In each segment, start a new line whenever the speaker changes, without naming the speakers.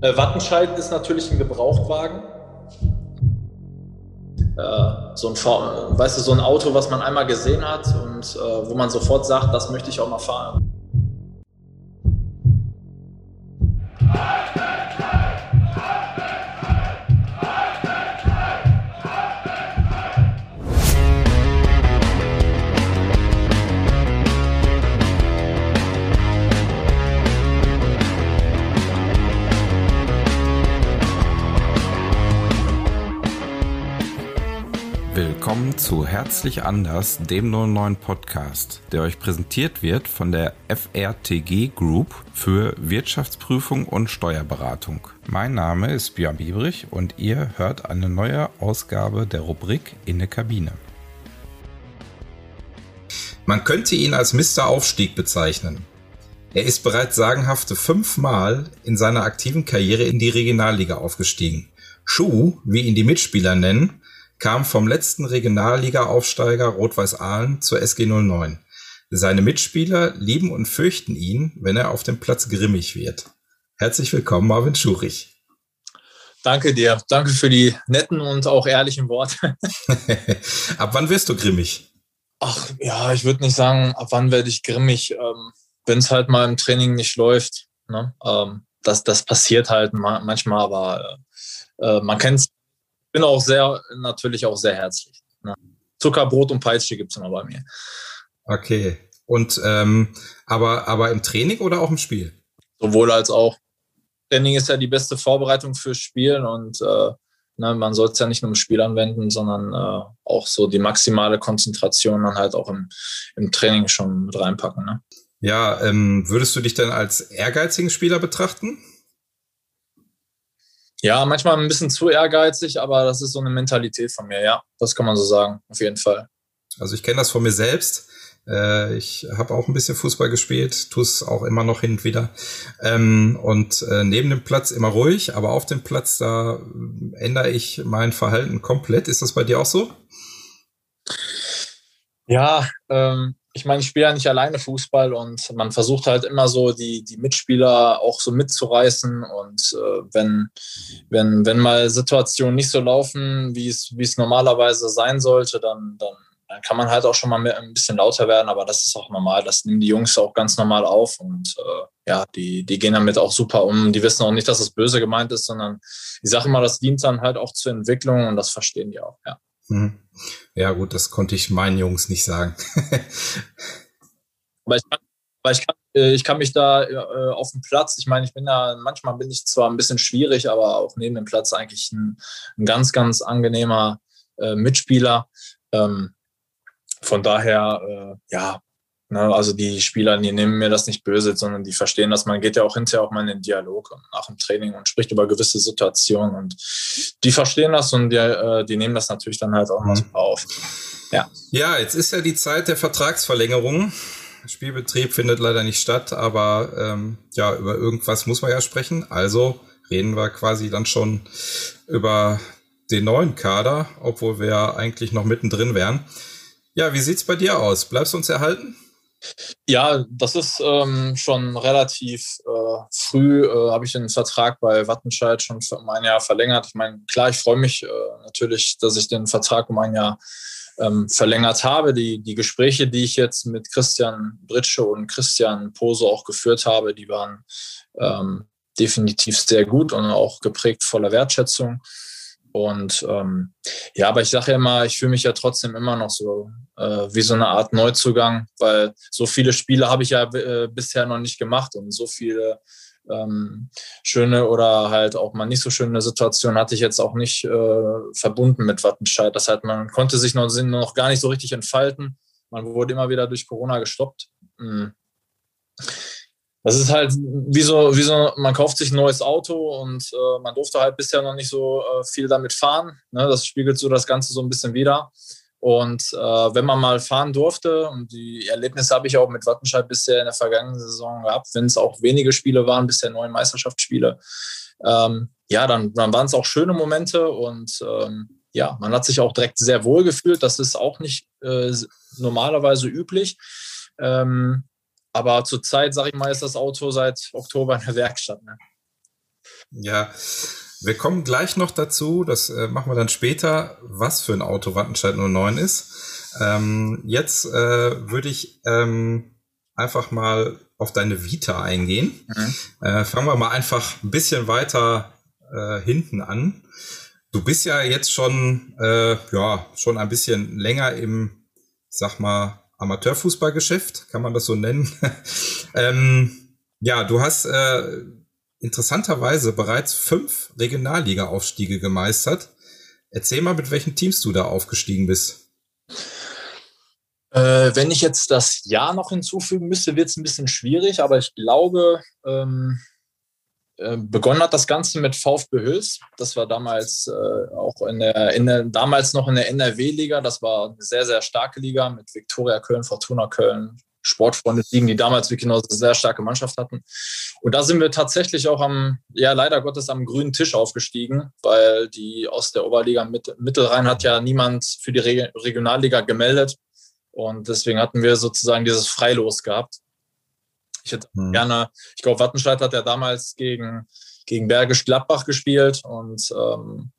Äh, Wattenscheid ist natürlich ein Gebrauchtwagen. Äh, so ein, weißt du, so ein Auto, was man einmal gesehen hat und äh, wo man sofort sagt, das möchte ich auch mal fahren.
Zu Herzlich Anders, dem 09 Podcast, der euch präsentiert wird von der FRTG Group für Wirtschaftsprüfung und Steuerberatung. Mein Name ist Björn Biebrich und ihr hört eine neue Ausgabe der Rubrik In der Kabine. Man könnte ihn als Mr. Aufstieg bezeichnen. Er ist bereits sagenhafte fünfmal in seiner aktiven Karriere in die Regionalliga aufgestiegen. Schuh, wie ihn die Mitspieler nennen, kam vom letzten Regionalliga-Aufsteiger Rot-Weiß Aalen zur SG 09. Seine Mitspieler lieben und fürchten ihn, wenn er auf dem Platz grimmig wird. Herzlich willkommen, Marvin Schurich.
Danke dir. Danke für die netten und auch ehrlichen Worte.
ab wann wirst du grimmig?
Ach ja, ich würde nicht sagen, ab wann werde ich grimmig, ähm, wenn es halt mal im Training nicht läuft. Ne? Ähm, das, das passiert halt manchmal, aber äh, man kennt es bin auch sehr, natürlich auch sehr herzlich. Ne? Zuckerbrot und Peitsche gibt es immer bei mir.
Okay. Und ähm, aber, aber im Training oder auch im Spiel?
Sowohl als auch. Training ist ja die beste Vorbereitung fürs Spiel und äh, ne, man soll es ja nicht nur im Spiel anwenden, sondern äh, auch so die maximale Konzentration dann halt auch im, im Training schon mit reinpacken. Ne?
Ja, ähm, würdest du dich denn als ehrgeizigen Spieler betrachten?
Ja, manchmal ein bisschen zu ehrgeizig, aber das ist so eine Mentalität von mir, ja. Das kann man so sagen, auf jeden Fall.
Also ich kenne das von mir selbst. Äh, ich habe auch ein bisschen Fußball gespielt, tue es auch immer noch hin und wieder. Ähm, und äh, neben dem Platz immer ruhig, aber auf dem Platz, da ändere ich mein Verhalten komplett. Ist das bei dir auch so?
Ja, ähm, ich meine, ich spiele ja nicht alleine Fußball und man versucht halt immer so die, die Mitspieler auch so mitzureißen. Und äh, wenn, wenn, wenn mal Situationen nicht so laufen, wie es, wie es normalerweise sein sollte, dann, dann, dann kann man halt auch schon mal ein bisschen lauter werden. Aber das ist auch normal. Das nehmen die Jungs auch ganz normal auf. Und äh, ja, die, die gehen damit auch super um. Die wissen auch nicht, dass es böse gemeint ist, sondern ich sage immer, das dient dann halt auch zur Entwicklung und das verstehen die auch, ja.
Mhm. Ja, gut, das konnte ich meinen Jungs nicht sagen.
aber ich kann, aber ich kann, äh, ich kann mich da äh, auf dem Platz, ich meine, ich bin da, manchmal bin ich zwar ein bisschen schwierig, aber auch neben dem Platz eigentlich ein, ein ganz, ganz angenehmer äh, Mitspieler. Ähm, von daher, äh, ja, Ne, also die Spieler, die nehmen mir das nicht böse, sondern die verstehen das. Man geht ja auch hinterher auch mal in den Dialog nach dem Training und spricht über gewisse Situationen und die verstehen das und die, äh, die nehmen das natürlich dann halt auch mal mhm. auf.
Ja. ja, jetzt ist ja die Zeit der Vertragsverlängerung. Spielbetrieb findet leider nicht statt, aber ähm, ja, über irgendwas muss man ja sprechen. Also reden wir quasi dann schon über den neuen Kader, obwohl wir eigentlich noch mittendrin wären. Ja, wie sieht's bei dir aus? Bleibst du uns erhalten?
Ja, das ist ähm, schon relativ äh, früh, äh, habe ich den Vertrag bei Wattenscheid schon um ein Jahr verlängert. Ich meine, klar, ich freue mich äh, natürlich, dass ich den Vertrag um ein Jahr ähm, verlängert habe. Die, die Gespräche, die ich jetzt mit Christian Britsche und Christian Pose auch geführt habe, die waren ähm, definitiv sehr gut und auch geprägt voller Wertschätzung. Und ähm, ja, aber ich sage ja immer, ich fühle mich ja trotzdem immer noch so äh, wie so eine Art Neuzugang, weil so viele Spiele habe ich ja äh, bisher noch nicht gemacht und so viele ähm, schöne oder halt auch mal nicht so schöne Situationen hatte ich jetzt auch nicht äh, verbunden mit Wattenscheid. Das heißt, man konnte sich noch, noch gar nicht so richtig entfalten. Man wurde immer wieder durch Corona gestoppt. Mhm das ist halt wie so, wie so, man kauft sich ein neues Auto und äh, man durfte halt bisher noch nicht so äh, viel damit fahren. Ne? Das spiegelt so das Ganze so ein bisschen wieder. Und äh, wenn man mal fahren durfte, und die Erlebnisse habe ich auch mit Wattenscheid bisher in der vergangenen Saison gehabt, wenn es auch wenige Spiele waren, bisher neun Meisterschaftsspiele, ähm, ja, dann, dann waren es auch schöne Momente und ähm, ja, man hat sich auch direkt sehr wohl gefühlt. Das ist auch nicht äh, normalerweise üblich. Ähm, aber zurzeit, sage ich mal, ist das Auto seit Oktober in der Werkstatt. Ne?
Ja, wir kommen gleich noch dazu, das äh, machen wir dann später, was für ein Auto Wattenscheid 09 ist. Ähm, jetzt äh, würde ich ähm, einfach mal auf deine Vita eingehen. Mhm. Äh, fangen wir mal einfach ein bisschen weiter äh, hinten an. Du bist ja jetzt schon, äh, ja, schon ein bisschen länger im, sag mal, Amateurfußballgeschäft, kann man das so nennen. ähm, ja, du hast äh, interessanterweise bereits fünf Regionalliga-Aufstiege gemeistert. Erzähl mal, mit welchen Teams du da aufgestiegen bist.
Äh, wenn ich jetzt das Jahr noch hinzufügen müsste, wird es ein bisschen schwierig, aber ich glaube, ähm, äh, begonnen hat das Ganze mit VfB Hüls. Das war damals äh, auch in der, in der, damals noch in der NRW-Liga. Das war eine sehr, sehr starke Liga mit Viktoria Köln, Fortuna Köln, Sportfreunde Ligen, die damals wirklich noch eine sehr starke Mannschaft hatten. Und da sind wir tatsächlich auch am, ja, leider Gottes am grünen Tisch aufgestiegen, weil die aus der Oberliga Mittelrhein hat ja niemand für die Regionalliga gemeldet. Und deswegen hatten wir sozusagen dieses Freilos gehabt. Ich hätte mhm. gerne, ich glaube, Wattenscheid hat ja damals gegen, gegen Bergisch Gladbach gespielt und ähm,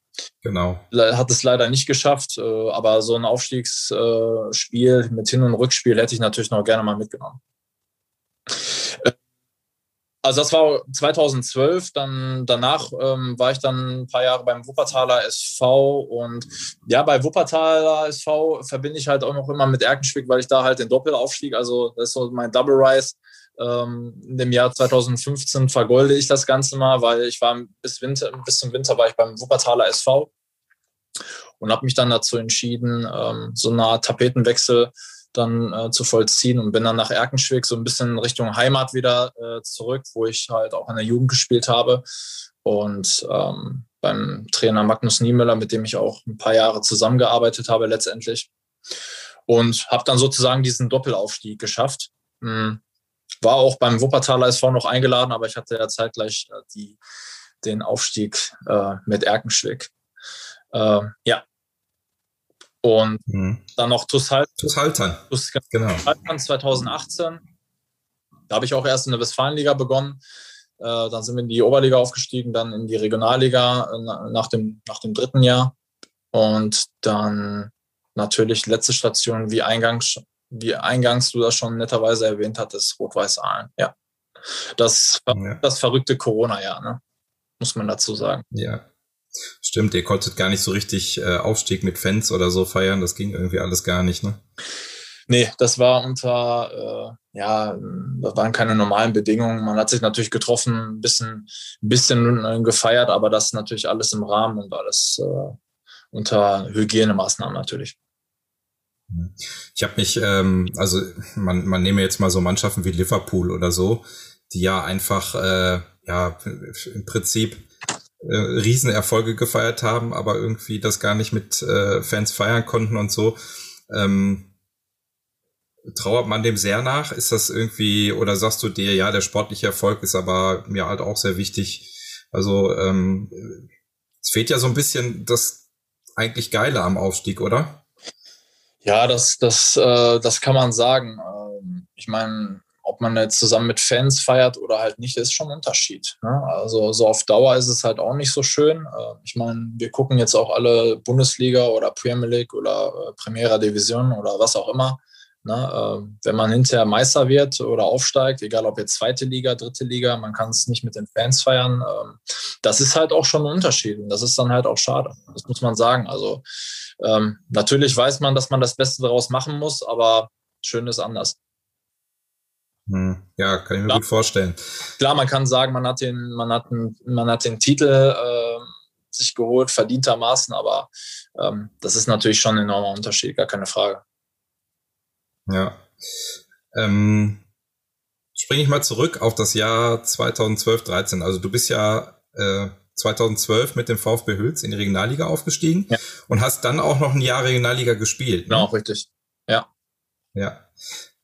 genau. hat es leider nicht geschafft. Äh, aber so ein Aufstiegsspiel äh, mit Hin- und Rückspiel hätte ich natürlich noch gerne mal mitgenommen. Äh, also das war 2012, dann danach ähm, war ich dann ein paar Jahre beim Wuppertaler SV und ja, bei Wuppertaler SV verbinde ich halt auch noch immer mit Erkenschwick, weil ich da halt den Doppelaufstieg, also das ist so mein Double Rise. Ähm, in dem Jahr 2015 vergolde ich das Ganze mal, weil ich war bis Winter, bis zum Winter war ich beim Wuppertaler SV und habe mich dann dazu entschieden, ähm, so eine Art Tapetenwechsel dann äh, zu vollziehen und bin dann nach Erkenschwick so ein bisschen Richtung Heimat wieder äh, zurück, wo ich halt auch in der Jugend gespielt habe und ähm, beim Trainer Magnus Niemöller, mit dem ich auch ein paar Jahre zusammengearbeitet habe letztendlich und habe dann sozusagen diesen Doppelaufstieg geschafft. Mhm. War auch beim Wuppertaler SV noch eingeladen, aber ich hatte ja zeitgleich äh, die, den Aufstieg äh, mit Erkenschwick. Äh, ja, und mhm. dann noch TuS Haltern. TuS Haltern. TuS genau. Haltern 2018. Da habe ich auch erst in der Westfalenliga begonnen. Äh, dann sind wir in die Oberliga aufgestiegen, dann in die Regionalliga äh, nach, dem, nach dem dritten Jahr. Und dann natürlich letzte Station, wie eingangs, wie eingangs du das schon netterweise erwähnt hattest, Rot-Weiß Aalen. Ja. Das, ja. das verrückte Corona-Jahr, ne? muss man dazu sagen.
Ja. Stimmt, ihr konntet gar nicht so richtig äh, Aufstieg mit Fans oder so feiern. Das ging irgendwie alles gar nicht, ne?
Nee, das war unter, äh, ja, das waren keine normalen Bedingungen. Man hat sich natürlich getroffen, ein bisschen, ein bisschen äh, gefeiert, aber das natürlich alles im Rahmen und alles äh, unter Hygienemaßnahmen natürlich.
Ich habe mich, ähm, also man, man nehme jetzt mal so Mannschaften wie Liverpool oder so, die ja einfach, äh, ja, im Prinzip äh, Riesenerfolge gefeiert haben, aber irgendwie das gar nicht mit äh, Fans feiern konnten und so. Ähm, trauert man dem sehr nach? Ist das irgendwie, oder sagst du dir, ja, der sportliche Erfolg ist aber mir halt auch sehr wichtig? Also ähm, es fehlt ja so ein bisschen das eigentlich Geile am Aufstieg, oder?
Ja, das, das, äh, das kann man sagen. Ähm, ich meine, ob man jetzt zusammen mit Fans feiert oder halt nicht, ist schon ein Unterschied. Ne? Also so auf Dauer ist es halt auch nicht so schön. Äh, ich meine, wir gucken jetzt auch alle Bundesliga oder Premier League oder äh, Primera Division oder was auch immer. Ne? Ähm, wenn man hinterher Meister wird oder aufsteigt, egal ob jetzt zweite Liga, dritte Liga, man kann es nicht mit den Fans feiern. Ähm, das ist halt auch schon ein Unterschied und das ist dann halt auch schade. Das muss man sagen. Also ähm, natürlich weiß man, dass man das Beste daraus machen muss, aber schön ist anders.
Hm. Ja, kann ich mir klar, gut vorstellen.
Klar, man kann sagen, man hat den, man hat, einen, man hat den Titel äh, sich geholt, verdientermaßen, aber ähm, das ist natürlich schon ein enormer Unterschied, gar keine Frage.
Ja. Ähm, springe ich mal zurück auf das Jahr 2012, 13. Also du bist ja äh, 2012 mit dem VfB Hüls in die Regionalliga aufgestiegen ja. und hast dann auch noch ein Jahr Regionalliga gespielt.
Ne? Genau, richtig. Ja.
Ja.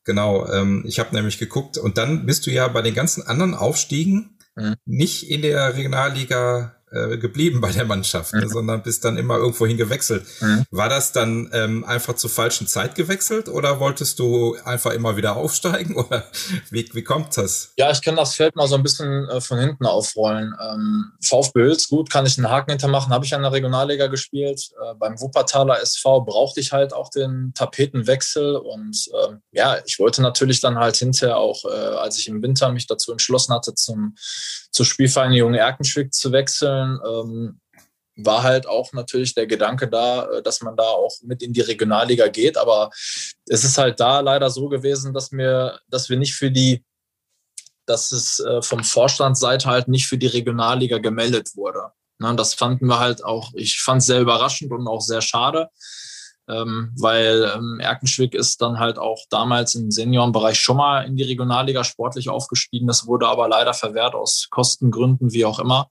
Genau, ähm, ich habe nämlich geguckt und dann bist du ja bei den ganzen anderen Aufstiegen mhm. nicht in der Regionalliga äh, geblieben bei der Mannschaft, ne, mhm. ne, sondern bist dann immer irgendwohin gewechselt. Mhm. War das dann ähm, einfach zur falschen Zeit gewechselt oder wolltest du einfach immer wieder aufsteigen oder wie, wie kommt das?
Ja, ich kann das Feld mal so ein bisschen äh, von hinten aufrollen. Ähm, VfB Hülz, gut, kann ich einen Haken hintermachen, habe ich an der Regionalliga gespielt. Äh, beim Wuppertaler SV brauchte ich halt auch den Tapetenwechsel und äh, ja, ich wollte natürlich dann halt hinterher auch, äh, als ich im Winter mich dazu entschlossen hatte, zum, zur Spielvereinigung Erkenschwick zu wechseln, ähm, war halt auch natürlich der Gedanke da, äh, dass man da auch mit in die Regionalliga geht. Aber es ist halt da leider so gewesen, dass wir, dass wir nicht für die, dass es äh, vom Vorstandsseite halt nicht für die Regionalliga gemeldet wurde. Ne, das fanden wir halt auch, ich fand es sehr überraschend und auch sehr schade, ähm, weil ähm, Erkenschwick ist dann halt auch damals im Seniorenbereich schon mal in die Regionalliga sportlich aufgestiegen. Das wurde aber leider verwehrt aus Kostengründen, wie auch immer.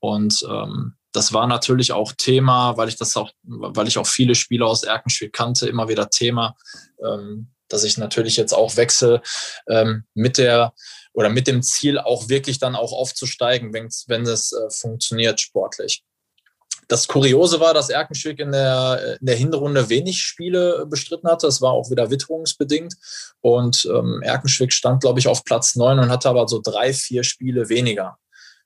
Und ähm, das war natürlich auch Thema, weil ich das auch, weil ich auch viele Spieler aus Erkenschwick kannte, immer wieder Thema, ähm, dass ich natürlich jetzt auch wechsle ähm, mit der oder mit dem Ziel auch wirklich dann auch aufzusteigen, wenn, es äh, funktioniert sportlich. Das Kuriose war, dass Erkenschwick in der, in der Hinrunde wenig Spiele bestritten hatte. Es war auch wieder witterungsbedingt. Und ähm, Erkenschwick stand, glaube ich, auf Platz neun und hatte aber so drei, vier Spiele weniger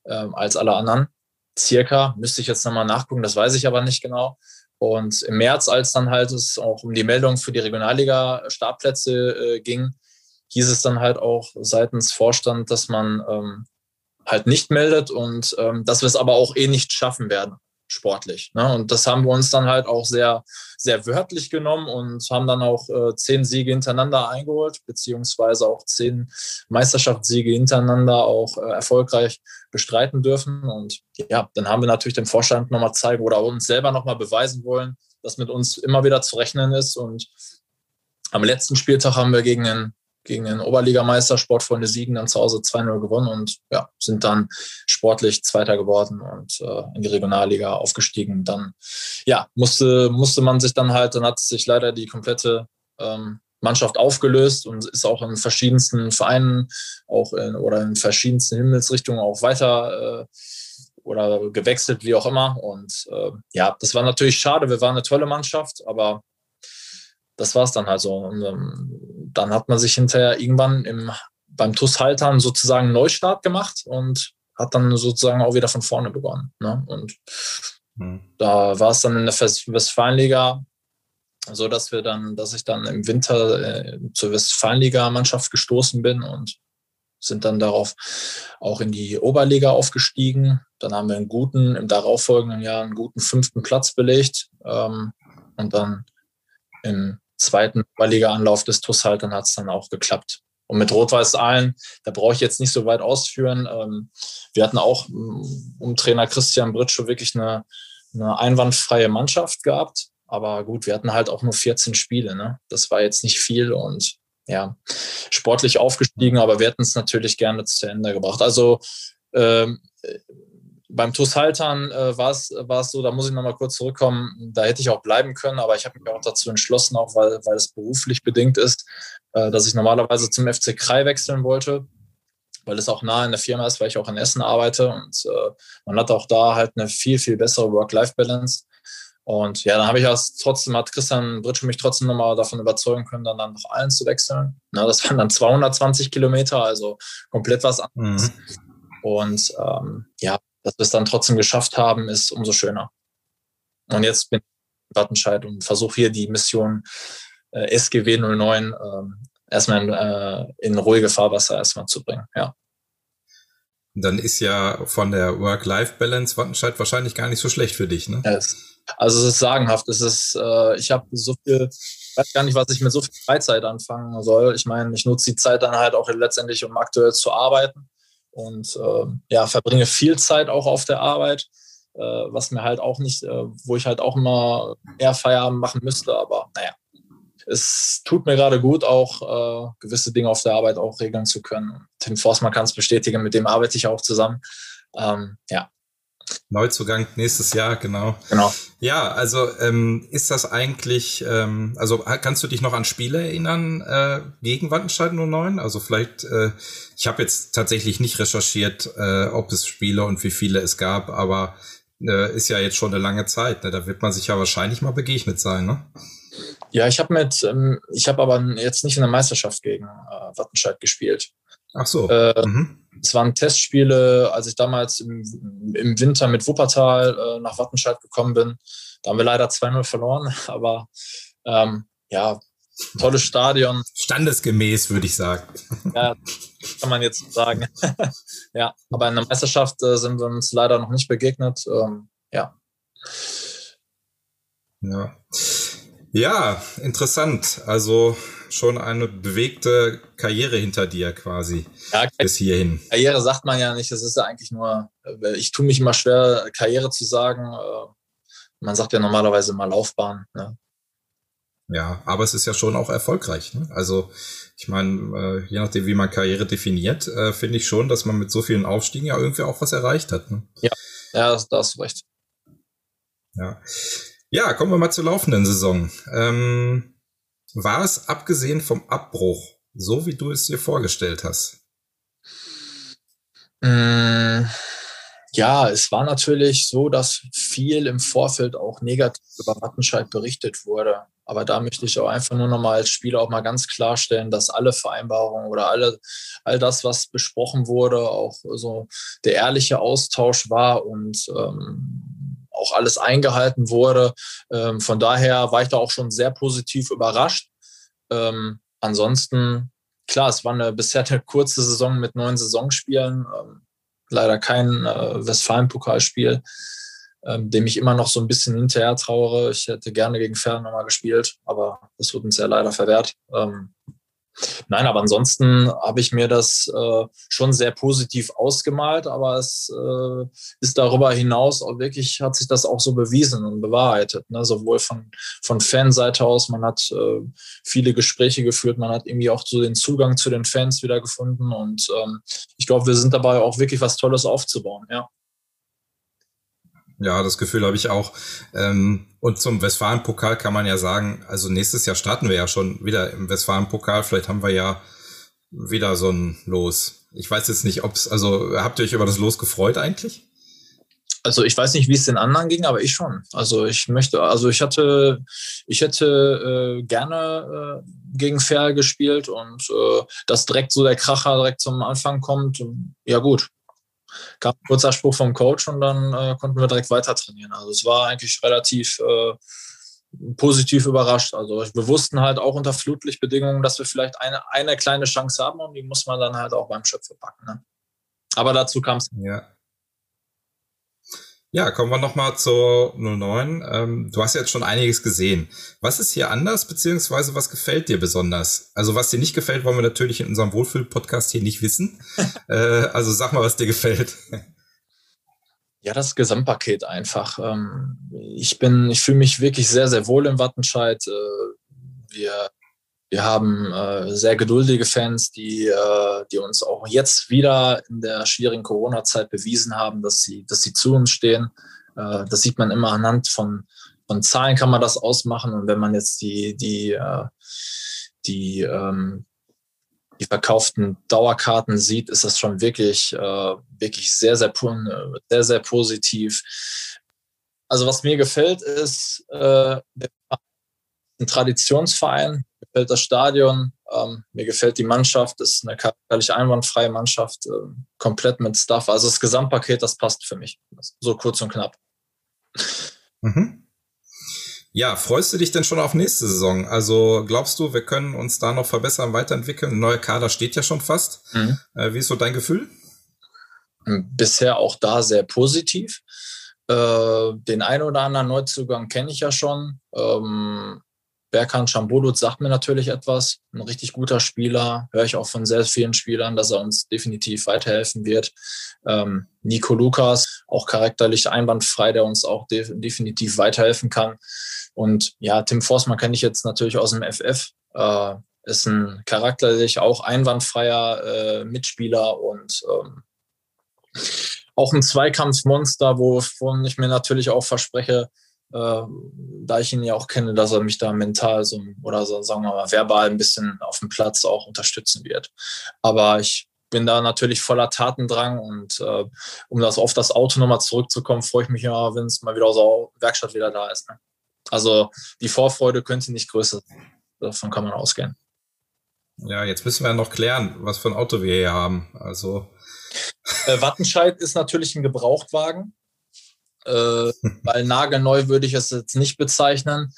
ähm, als alle anderen. Circa, müsste ich jetzt nochmal nachgucken, das weiß ich aber nicht genau. Und im März, als dann halt es auch um die Meldung für die Regionalliga-Startplätze äh, ging, hieß es dann halt auch seitens Vorstand, dass man ähm, halt nicht meldet und ähm, dass wir es aber auch eh nicht schaffen werden sportlich. Ne? Und das haben wir uns dann halt auch sehr, sehr wörtlich genommen und haben dann auch äh, zehn Siege hintereinander eingeholt, beziehungsweise auch zehn Meisterschaftssiege hintereinander auch äh, erfolgreich bestreiten dürfen. Und ja, dann haben wir natürlich dem Vorstand nochmal zeigen oder uns selber nochmal beweisen wollen, dass mit uns immer wieder zu rechnen ist. Und am letzten Spieltag haben wir gegen den gegen den Oberligameister Sportfreunde Siegen dann zu Hause 2-0 gewonnen und ja, sind dann sportlich Zweiter geworden und äh, in die Regionalliga aufgestiegen. Dann ja, musste, musste man sich dann halt, dann hat sich leider die komplette ähm, Mannschaft aufgelöst und ist auch in verschiedensten Vereinen auch in, oder in verschiedensten Himmelsrichtungen auch weiter äh, oder gewechselt, wie auch immer. Und äh, ja, das war natürlich schade. Wir waren eine tolle Mannschaft, aber das war es dann halt so. Und, ähm, dann hat man sich hinterher irgendwann im, beim TUS Haltern sozusagen einen Neustart gemacht und hat dann sozusagen auch wieder von vorne begonnen. Ne? Und mhm. da war es dann in der Westfalenliga so, dass wir dann, dass ich dann im Winter äh, zur Westfalenliga-Mannschaft gestoßen bin und sind dann darauf auch in die Oberliga aufgestiegen. Dann haben wir einen guten, im darauffolgenden Jahr einen guten fünften Platz belegt ähm, und dann im zweiten Liga-Anlauf des TUS halt, dann hat es dann auch geklappt. Und mit Rot-Weiß Aalen, da brauche ich jetzt nicht so weit ausführen. Ähm, wir hatten auch mm, um Trainer Christian Britschow wirklich eine, eine einwandfreie Mannschaft gehabt. Aber gut, wir hatten halt auch nur 14 Spiele. Ne? Das war jetzt nicht viel und ja, sportlich aufgestiegen, aber wir hätten es natürlich gerne zu Ende gebracht. Also ähm, beim TuS Haltern äh, war es so, da muss ich nochmal kurz zurückkommen, da hätte ich auch bleiben können, aber ich habe mich auch dazu entschlossen, auch weil, weil es beruflich bedingt ist, äh, dass ich normalerweise zum FC Krei wechseln wollte, weil es auch nah in der Firma ist, weil ich auch in Essen arbeite und äh, man hat auch da halt eine viel, viel bessere Work-Life-Balance. Und ja, dann habe ich das trotzdem, hat Christian Britsch mich trotzdem nochmal davon überzeugen können, dann, dann noch allen zu wechseln. Na, das waren dann 220 Kilometer, also komplett was anderes. Mhm. Und ähm, ja, dass wir es dann trotzdem geschafft haben, ist umso schöner. Und jetzt bin ich in Wattenscheid und versuche hier die Mission äh, SGW 09 äh, erstmal in, äh, in ruhige Fahrwasser erstmal zu bringen. Ja.
Dann ist ja von der Work-Life-Balance Wattenscheid wahrscheinlich gar nicht so schlecht für dich, ne?
Es, also es ist sagenhaft. Es ist, äh, ich habe so viel, ich weiß gar nicht, was ich mit so viel Freizeit anfangen soll. Ich meine, ich nutze die Zeit dann halt auch letztendlich, um aktuell zu arbeiten und äh, ja, verbringe viel Zeit auch auf der Arbeit, äh, was mir halt auch nicht, äh, wo ich halt auch immer eher Feierabend machen müsste, aber naja, es tut mir gerade gut, auch äh, gewisse Dinge auf der Arbeit auch regeln zu können. Tim Forsmann kann es bestätigen, mit dem arbeite ich auch zusammen. Ähm, ja,
Neuzugang nächstes Jahr, genau.
Genau.
Ja, also ähm, ist das eigentlich, ähm, also kannst du dich noch an Spiele erinnern äh, gegen Wattenscheid 09? Also vielleicht, äh, ich habe jetzt tatsächlich nicht recherchiert, äh, ob es Spiele und wie viele es gab, aber äh, ist ja jetzt schon eine lange Zeit. Ne? Da wird man sich ja wahrscheinlich mal begegnet sein, ne?
Ja, ich habe mit, ähm, ich habe aber jetzt nicht in der Meisterschaft gegen äh, Wattenscheid gespielt.
Ach so.
Äh, mhm. Es waren Testspiele, als ich damals im, im Winter mit Wuppertal äh, nach Wattenscheid gekommen bin. Da haben wir leider 2-0 verloren, aber ähm, ja, tolles Stadion.
Standesgemäß, würde ich sagen.
Ja, kann man jetzt sagen. ja, aber in der Meisterschaft äh, sind wir uns leider noch nicht begegnet. Ähm, ja.
Ja. Ja, interessant. Also schon eine bewegte Karriere hinter dir quasi ja, bis hierhin.
Karriere sagt man ja nicht. Das ist ja eigentlich nur, äh, ich tue mich immer schwer, Karriere zu sagen. Äh, man sagt ja normalerweise mal Laufbahn. Ne?
Ja, aber es ist ja schon auch erfolgreich. Ne? Also ich meine, äh, je nachdem, wie man Karriere definiert, finde ich schon, dass man mit so vielen Aufstiegen ja irgendwie auch was erreicht hat. Ne?
Ja, ja, da hast du recht.
Ja. Ja, kommen wir mal zur laufenden Saison. Ähm, war es abgesehen vom Abbruch, so wie du es dir vorgestellt hast?
Mm, ja, es war natürlich so, dass viel im Vorfeld auch negativ über Wattenscheid berichtet wurde. Aber da möchte ich auch einfach nur nochmal als Spieler auch mal ganz klarstellen, dass alle Vereinbarungen oder alle, all das, was besprochen wurde, auch so der ehrliche Austausch war und ähm, auch alles eingehalten wurde. Ähm, von daher war ich da auch schon sehr positiv überrascht. Ähm, ansonsten, klar, es war eine bisher eine kurze Saison mit neun Saisonspielen. Ähm, leider kein äh, Westfalen-Pokalspiel, ähm, dem ich immer noch so ein bisschen hinterher trauere. Ich hätte gerne gegen Fern nochmal gespielt, aber das wird uns ja leider verwehrt. Nein, aber ansonsten habe ich mir das äh, schon sehr positiv ausgemalt, aber es äh, ist darüber hinaus auch wirklich, hat sich das auch so bewiesen und bewahrheitet. Ne? Sowohl von, von Fanseite aus, man hat äh, viele Gespräche geführt, man hat irgendwie auch so den Zugang zu den Fans wieder gefunden und ähm, ich glaube, wir sind dabei auch wirklich was Tolles aufzubauen, ja.
Ja, das Gefühl habe ich auch. Ähm, und zum Westfalen-Pokal kann man ja sagen, also nächstes Jahr starten wir ja schon wieder im Westfalen-Pokal. Vielleicht haben wir ja wieder so ein Los. Ich weiß jetzt nicht, ob's, also habt ihr euch über das Los gefreut eigentlich?
Also ich weiß nicht, wie es den anderen ging, aber ich schon. Also ich möchte, also ich hatte, ich hätte äh, gerne äh, gegen Fair gespielt und äh, dass direkt so der Kracher direkt zum Anfang kommt, ja gut, gab ein kurzer Spruch vom Coach und dann äh, konnten wir direkt weiter trainieren. Also es war eigentlich relativ äh, positiv überrascht. Also wir wussten halt auch unter Flutlichtbedingungen, dass wir vielleicht eine, eine kleine Chance haben und die muss man dann halt auch beim Schöpfe packen. Ne? Aber dazu kam es.
Ja. Ja, kommen wir nochmal zur 09. Ähm, du hast jetzt schon einiges gesehen. Was ist hier anders, beziehungsweise was gefällt dir besonders? Also was dir nicht gefällt, wollen wir natürlich in unserem Wohlfühl-Podcast hier nicht wissen. äh, also sag mal, was dir gefällt.
Ja, das Gesamtpaket einfach. Ähm, ich bin, ich fühle mich wirklich sehr, sehr wohl in Wattenscheid. Äh, wir wir haben äh, sehr geduldige Fans, die, äh, die uns auch jetzt wieder in der schwierigen Corona-Zeit bewiesen haben, dass sie, dass sie zu uns stehen. Äh, das sieht man immer anhand von, von Zahlen kann man das ausmachen. Und wenn man jetzt die, die, äh, die, ähm, die verkauften Dauerkarten sieht, ist das schon wirklich, äh, wirklich sehr, sehr, sehr, sehr positiv. Also was mir gefällt, ist äh, ein Traditionsverein, gefällt das Stadion, ähm, mir gefällt die Mannschaft, ist eine charakterlich einwandfreie Mannschaft, äh, komplett mit Stuff. Also das Gesamtpaket, das passt für mich. So kurz und knapp.
Mhm. Ja, freust du dich denn schon auf nächste Saison? Also glaubst du, wir können uns da noch verbessern, weiterentwickeln? Ein neuer Kader steht ja schon fast. Mhm. Äh, wie ist so dein Gefühl?
Bisher auch da sehr positiv. Äh, den einen oder anderen Neuzugang kenne ich ja schon. Ähm, Berkan Chambulut sagt mir natürlich etwas. Ein richtig guter Spieler. Höre ich auch von sehr vielen Spielern, dass er uns definitiv weiterhelfen wird. Ähm, Nico Lukas, auch charakterlich einwandfrei, der uns auch de definitiv weiterhelfen kann. Und ja, Tim Forsmann kenne ich jetzt natürlich aus dem FF. Äh, ist ein charakterlich auch einwandfreier äh, Mitspieler und ähm, auch ein Zweikampfmonster, wovon ich mir natürlich auch verspreche, da ich ihn ja auch kenne, dass er mich da mental so oder so, sagen wir mal verbal ein bisschen auf dem Platz auch unterstützen wird. Aber ich bin da natürlich voller Tatendrang und äh, um das auf das Auto nochmal zurückzukommen, freue ich mich ja, wenn es mal wieder aus der Werkstatt wieder da ist. Ne? Also die Vorfreude könnte nicht größer sein. Davon kann man ausgehen.
Ja, jetzt müssen wir ja noch klären, was für ein Auto wir hier haben. Also
äh, Wattenscheid ist natürlich ein Gebrauchtwagen. Äh, weil nagelneu würde ich es jetzt nicht bezeichnen.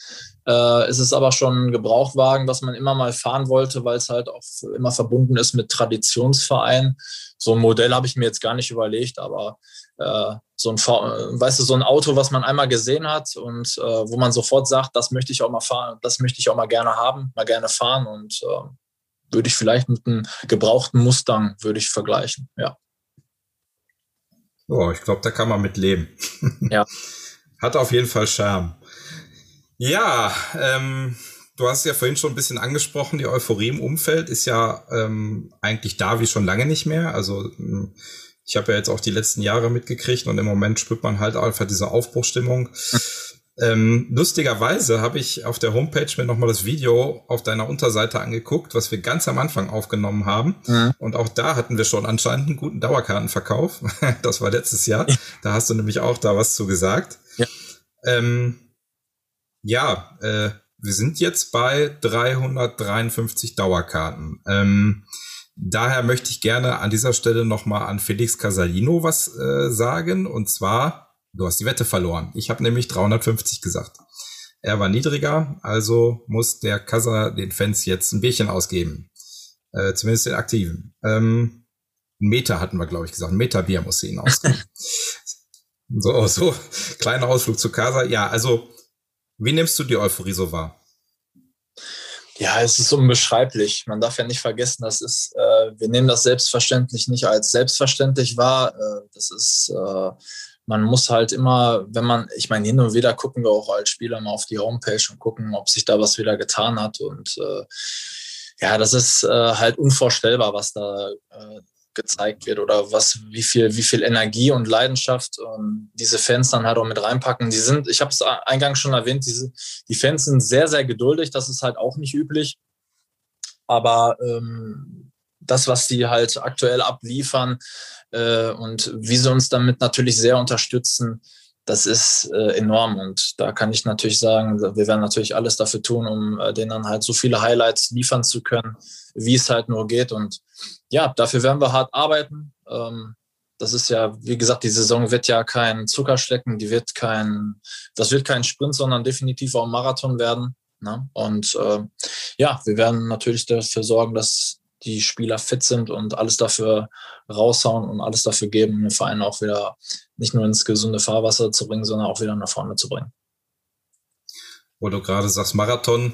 Äh, es ist aber schon ein Gebrauchtwagen, was man immer mal fahren wollte, weil es halt auch immer verbunden ist mit Traditionsvereinen. So ein Modell habe ich mir jetzt gar nicht überlegt, aber äh, so ein, weißt du, so ein Auto, was man einmal gesehen hat und äh, wo man sofort sagt, das möchte ich auch mal fahren, das möchte ich auch mal gerne haben, mal gerne fahren und äh, würde ich vielleicht mit einem gebrauchten Mustang würde ich vergleichen, ja.
Oh, ich glaube, da kann man mit leben.
Ja.
Hat auf jeden Fall Charme. Ja, ähm, du hast ja vorhin schon ein bisschen angesprochen, die Euphorie im Umfeld ist ja ähm, eigentlich da wie schon lange nicht mehr. Also hm, ich habe ja jetzt auch die letzten Jahre mitgekriegt und im Moment spürt man halt einfach diese Aufbruchstimmung. Ähm, lustigerweise habe ich auf der Homepage mir nochmal das Video auf deiner Unterseite angeguckt, was wir ganz am Anfang aufgenommen haben. Mhm. Und auch da hatten wir schon anscheinend einen guten Dauerkartenverkauf. das war letztes Jahr. Da hast du nämlich auch da was zu gesagt. Ja, ähm, ja äh, wir sind jetzt bei 353 Dauerkarten. Ähm, daher möchte ich gerne an dieser Stelle nochmal an Felix Casalino was äh, sagen. Und zwar Du hast die Wette verloren. Ich habe nämlich 350 gesagt. Er war niedriger, also muss der Kassa den Fans jetzt ein Bierchen ausgeben. Äh, zumindest den aktiven. Ähm, ein Meter hatten wir, glaube ich, gesagt. Ein Meter Bier muss sie ihnen ausgeben. so, so, kleiner Ausflug zu Casa. Ja, also, wie nimmst du die Euphorie so wahr?
Ja, es ist unbeschreiblich. Man darf ja nicht vergessen, das ist, äh, wir nehmen das selbstverständlich nicht als selbstverständlich wahr. Äh, das ist äh, man muss halt immer, wenn man, ich meine, hin und wieder gucken wir auch als Spieler mal auf die Homepage und gucken, ob sich da was wieder getan hat. Und äh, ja, das ist äh, halt unvorstellbar, was da äh, gezeigt wird oder was, wie viel, wie viel Energie und Leidenschaft ähm, diese Fans dann halt auch mit reinpacken. Die sind, ich habe es eingangs schon erwähnt, diese, die Fans sind sehr, sehr geduldig. Das ist halt auch nicht üblich. Aber ähm, das, was die halt aktuell abliefern äh, und wie sie uns damit natürlich sehr unterstützen, das ist äh, enorm. Und da kann ich natürlich sagen, wir werden natürlich alles dafür tun, um äh, denen dann halt so viele Highlights liefern zu können, wie es halt nur geht. Und ja, dafür werden wir hart arbeiten. Ähm, das ist ja, wie gesagt, die Saison wird ja kein Zuckerschlecken, die wird kein, das wird kein Sprint, sondern definitiv auch ein Marathon werden. Ne? Und äh, ja, wir werden natürlich dafür sorgen, dass die Spieler fit sind und alles dafür raushauen und alles dafür geben, den Verein auch wieder nicht nur ins gesunde Fahrwasser zu bringen, sondern auch wieder nach vorne zu bringen.
Wo du gerade sagst Marathon,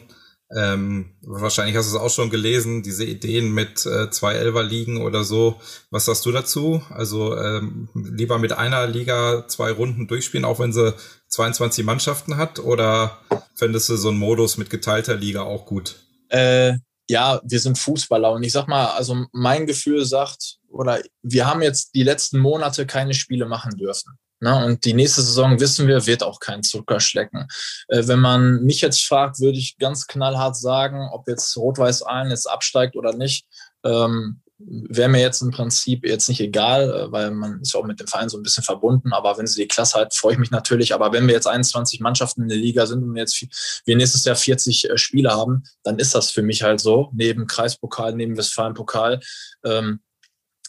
ähm, wahrscheinlich hast du es auch schon gelesen, diese Ideen mit äh, zwei Elfer-Ligen oder so. Was sagst du dazu? Also ähm, lieber mit einer Liga zwei Runden durchspielen, auch wenn sie 22 Mannschaften hat? Oder fändest du so einen Modus mit geteilter Liga auch gut?
Äh, ja, wir sind Fußballer und ich sag mal, also mein Gefühl sagt, oder wir haben jetzt die letzten Monate keine Spiele machen dürfen. Ne? Und die nächste Saison wissen wir, wird auch kein Zuckerschlecken. Äh, wenn man mich jetzt fragt, würde ich ganz knallhart sagen, ob jetzt Rot-Weiß Aalen jetzt absteigt oder nicht. Ähm, wäre mir jetzt im Prinzip jetzt nicht egal, äh, weil man ist auch mit dem Verein so ein bisschen verbunden. Aber wenn sie die Klasse halten, freue ich mich natürlich. Aber wenn wir jetzt 21 Mannschaften in der Liga sind und jetzt wir nächstes Jahr 40 äh, Spiele haben, dann ist das für mich halt so. Neben Kreispokal, neben Westfalenpokal. Ähm,